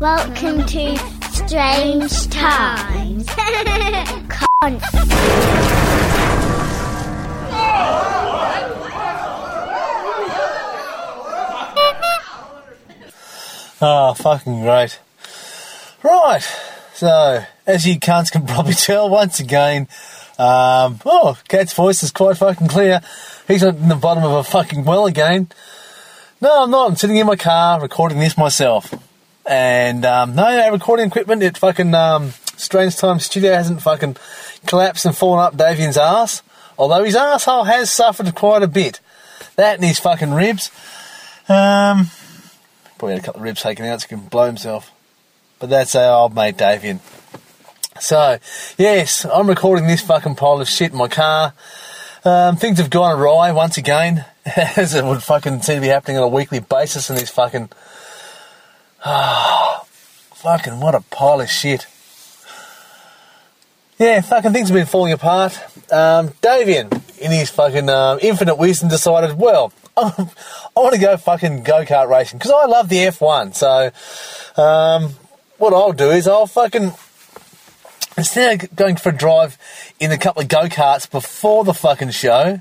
Welcome to Strange Times. Oh, fucking great. Right, so, as you cunts can probably tell, once again, um, oh, Cat's voice is quite fucking clear. He's in the bottom of a fucking well again. No, I'm not. I'm sitting in my car recording this myself. And, um, no, our recording equipment at fucking, um, Strange Time Studio hasn't fucking collapsed and fallen up Davian's ass. Although his asshole has suffered quite a bit. That and his fucking ribs. Um, Probably had a couple of ribs taken out so he can blow himself. But that's our old mate Davian. So, yes, I'm recording this fucking pile of shit in my car. Um, things have gone awry once again, as it would fucking seem to be happening on a weekly basis in this fucking. Ah, fucking what a pile of shit. Yeah, fucking things have been falling apart. Um, Davian, in his fucking uh, infinite wisdom, decided, well, I want to go fucking go kart racing because I love the F1. So, um, what I'll do is I'll fucking instead of going for a drive in a couple of go karts before the fucking show,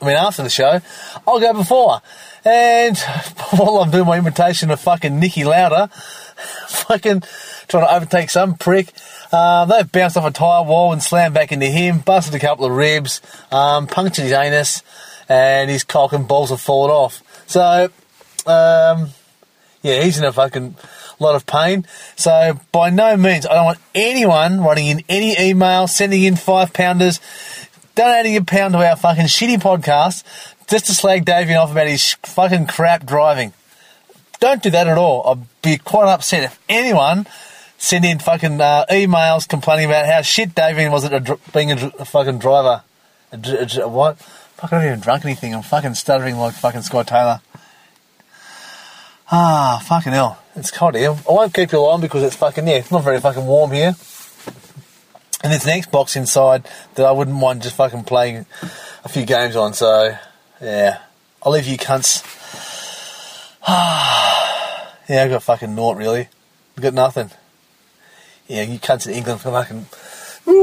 I mean after the show, I'll go before. And while I'm doing my imitation of fucking Niki Lauda, fucking trying to overtake some prick, uh, they've bounced off a tyre wall and slammed back into him, busted a couple of ribs, um, punctured his anus, and his cock and balls have fallen off. So, um, yeah, he's in a fucking lot of pain. So, by no means, I don't want anyone writing in any email, sending in five pounders, donating a pound to our fucking shitty podcast just to slag Davian off about his fucking crap driving. Don't do that at all. I'd be quite upset if anyone sent in fucking uh, emails complaining about how shit Davian was at a dr- being a, dr- a fucking driver. A, dr- a, what? Fuck, I haven't even drunk anything. I'm fucking stuttering like fucking Scott Taylor. Ah, fucking hell. It's cold here. I won't keep you long because it's fucking, yeah, it's not very fucking warm here. And there's an Xbox inside that I wouldn't mind just fucking playing a few games on, so, yeah. I'll leave you cunts. yeah, I've got fucking naught, really. I've got nothing. Yeah, you cunts in England for fucking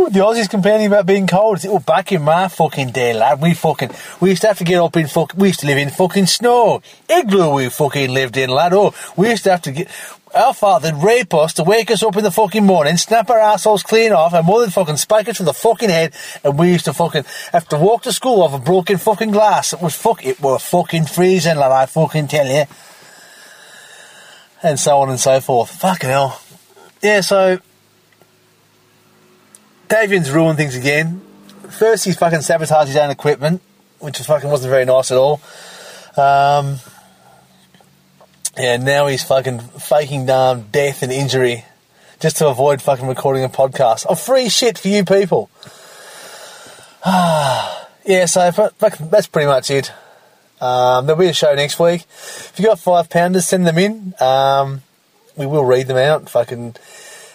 Ooh, the Aussies complaining about being cold. Oh, back in my fucking day, lad, we fucking, we used to have to get up in fuck, we used to live in fucking snow. Igloo we fucking lived in, lad. Oh, we used to have to get, our father'd rape us to wake us up in the fucking morning, snap our assholes clean off, and mother'd fucking spike us from the fucking head, and we used to fucking have to walk to school off a broken fucking glass. It was fuck, it was fucking freezing, lad, I fucking tell you. And so on and so forth. Fucking hell. Yeah, so, Davian's ruined things again. First, he's fucking sabotaged his own equipment, which fucking wasn't very nice at all. Um, now he's fucking faking um, death and injury just to avoid fucking recording a podcast. Oh, free shit for you people. yeah, so that's pretty much it. Um, there'll be a show next week. If you got five pounders, send them in. Um, we will read them out. Fucking,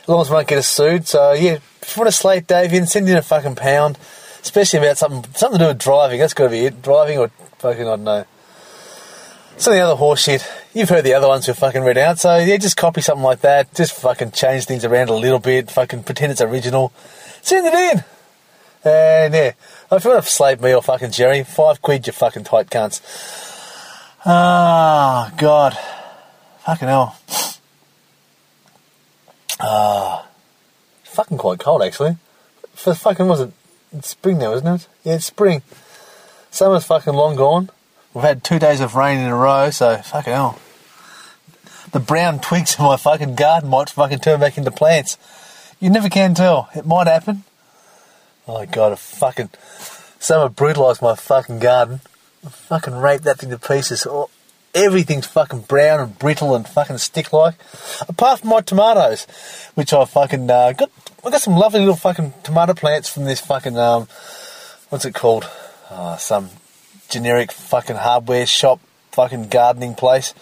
as long as we don't get us sued. So yeah, if you want to slate Davian, send in a fucking pound. Especially about something something to do with driving. That's got to be it. Driving or fucking, I don't know. Some of the other horse shit. You've heard the other ones we've fucking read out. So yeah, just copy something like that. Just fucking change things around a little bit. Fucking pretend it's original. Send it in. And yeah, if you want to slate me or fucking Jerry, five quid, you fucking tight cunts. Ah, God. Fucking hell. Ah. fucking quite cold, actually. For fucking, was it? Spring now, isn't it? Yeah, it's spring. Summer's fucking long gone. We've had two days of rain in a row, so fucking hell. The brown twigs in my fucking garden might fucking turn back into plants. You never can tell. It might happen. Oh god, a fucking summer brutalised my fucking garden. I fucking raped that thing to pieces. Oh, everything's fucking brown and brittle and fucking stick like. Apart from my tomatoes, which I fucking uh, got. I got some lovely little fucking tomato plants from this fucking um, what's it called? Oh, some generic fucking hardware shop, fucking gardening place.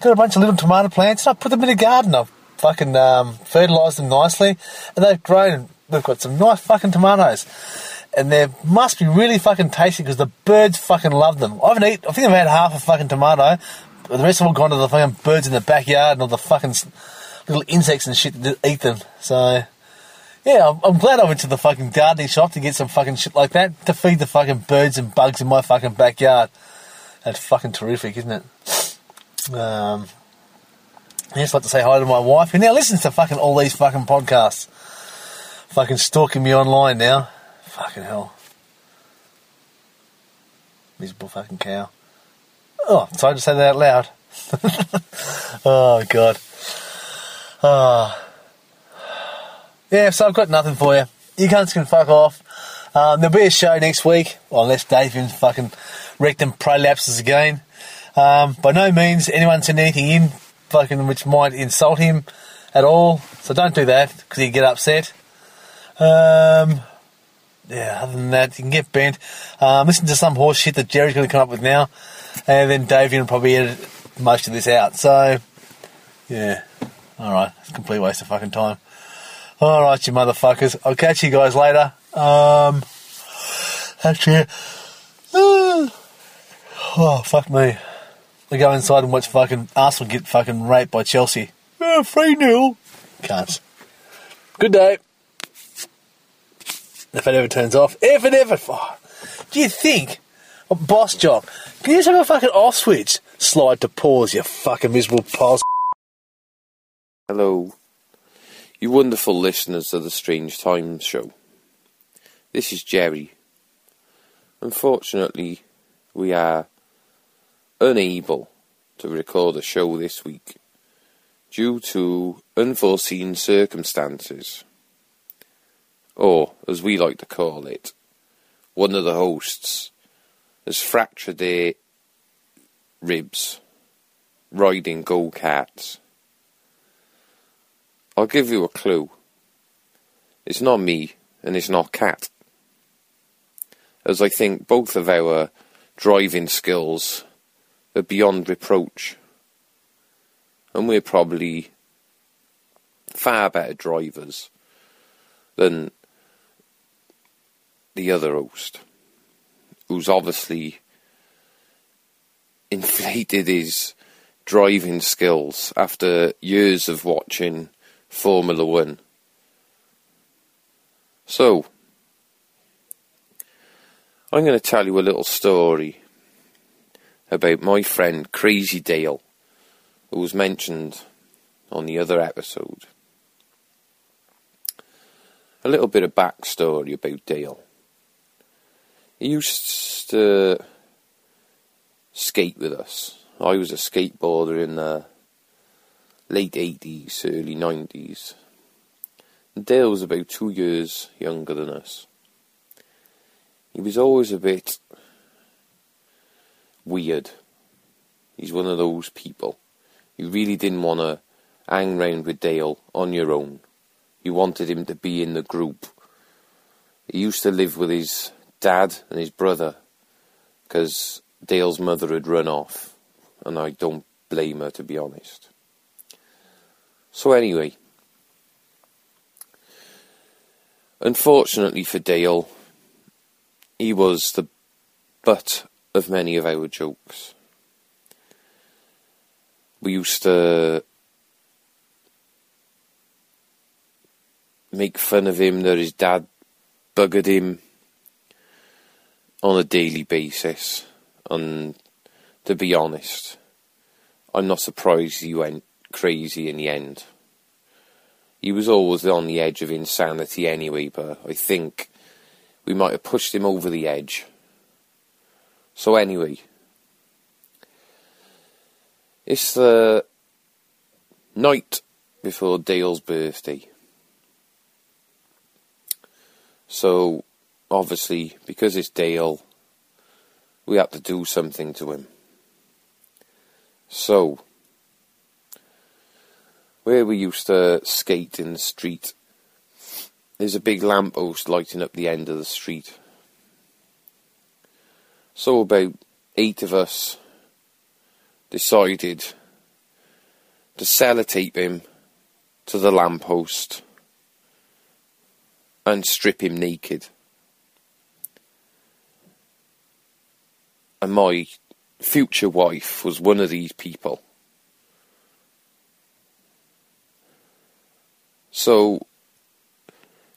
Got a bunch of little tomato plants, and I put them in a garden. I've fucking um, fertilised them nicely, and they've grown. They've got some nice fucking tomatoes and they must be really fucking tasty because the birds fucking love them. I haven't eaten, I think I've had half a fucking tomato, but the rest have all gone to the fucking birds in the backyard and all the fucking little insects and shit to eat them. So, yeah, I'm, I'm glad I went to the fucking gardening shop to get some fucking shit like that to feed the fucking birds and bugs in my fucking backyard. That's fucking terrific, isn't it? Um, I just like to say hi to my wife, who now listens to fucking all these fucking podcasts. Fucking stalking me online now. Fucking hell. Miserable fucking cow. Oh, sorry to say that out loud. oh, God. Ah. Yeah, so I've got nothing for you. You cunts can fuck off. Um, there'll be a show next week, well, unless Davian fucking rectum prolapses again. Um, by no means anyone send anything in fucking which might insult him at all. So don't do that because he'd get upset. Um, yeah, other than that, you can get bent. Um, listen to some horse shit that Jerry's going to come up with now, and then Davian will probably edit most of this out. So, yeah, all right, it's a complete waste of fucking time. All right, you motherfuckers. I'll catch you guys later. Um, actually, oh fuck me. We go inside and watch fucking Arsenal get fucking raped by Chelsea. Oh, free nil. Can't. Good day. If it ever turns off. If it ever. Oh, do you think a boss job? Can you just have a fucking off switch? Slide to pause, you fucking miserable pause. Hello, you wonderful listeners of the Strange Times show. This is Jerry. Unfortunately, we are unable to record a show this week due to unforeseen circumstances. Or, as we like to call it, one of the hosts has fractured their ribs riding go karts. I'll give you a clue. It's not me, and it's not Cat. As I think both of our driving skills are beyond reproach. And we're probably far better drivers than the other host, who's obviously inflated his driving skills after years of watching Formula One. So, I'm going to tell you a little story about my friend Crazy Dale, who was mentioned on the other episode. A little bit of backstory about Dale. He used to uh, skate with us. I was a skateboarder in the late 80s, early 90s. And Dale was about two years younger than us. He was always a bit weird. He's one of those people. You really didn't want to hang round with Dale on your own. You wanted him to be in the group. He used to live with his dad and his brother because Dale's mother had run off, and I don't blame her to be honest. So, anyway, unfortunately for Dale, he was the butt of many of our jokes. We used to make fun of him that his dad buggered him on a daily basis. And to be honest, I'm not surprised he went crazy in the end. He was always on the edge of insanity anyway, but I think we might have pushed him over the edge. So, anyway, it's the night before Dale's birthday. So, obviously, because it's Dale, we had to do something to him. So, where we used to skate in the street, there's a big lamppost lighting up the end of the street. So about eight of us decided to sellotape him to the lamppost and strip him naked. And my future wife was one of these people. So,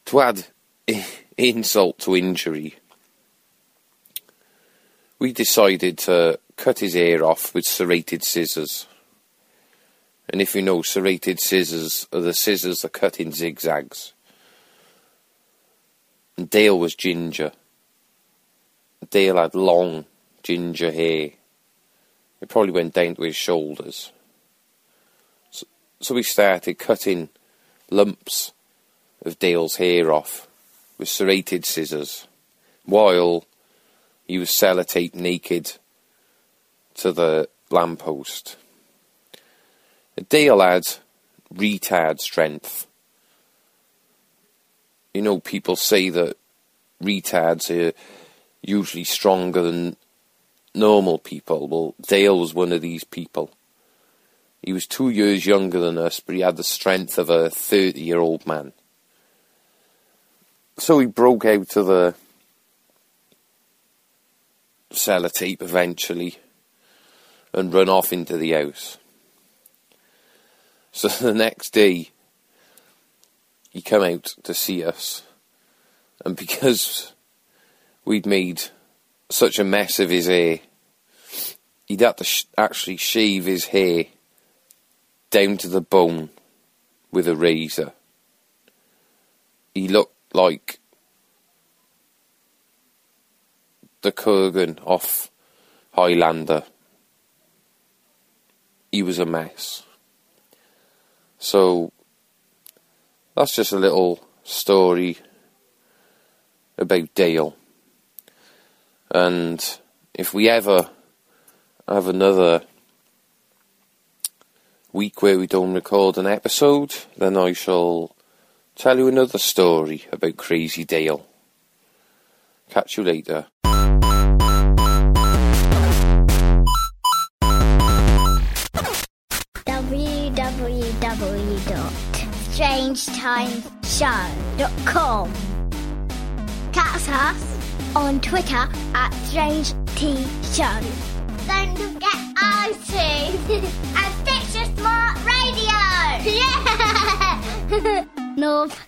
to add insult to injury, we decided to cut his hair off with serrated scissors. And if you know, serrated scissors are the scissors that cut in zigzags. And Dale was ginger. Dale had long ginger hair. It probably went down to his shoulders. So, so we started cutting lumps of Dale's hair off with serrated scissors while he was sellotape naked to the lamppost. Dale had retard strength. You know, people say that retards are usually stronger than normal people. Well, Dale was one of these people. He was two years younger than us, but he had the strength of a 30 year old man. So he broke out of the sellotape eventually and run off into the house. So the next day, he come out to see us, and because we'd made such a mess of his hair, he'd had to sh- actually shave his hair down to the bone with a razor. He looked like the Kurgan off Highlander. He was a mess. So that's just a little story about Dale. And if we ever have another week where we don't record an episode, then I shall tell you another story about Crazy Dale. Catch you later. www.strangetimeshow.com. Catch us on Twitter at Strange T Show. Don't forget iTunes and Stitcher Smart Radio. Yeah. North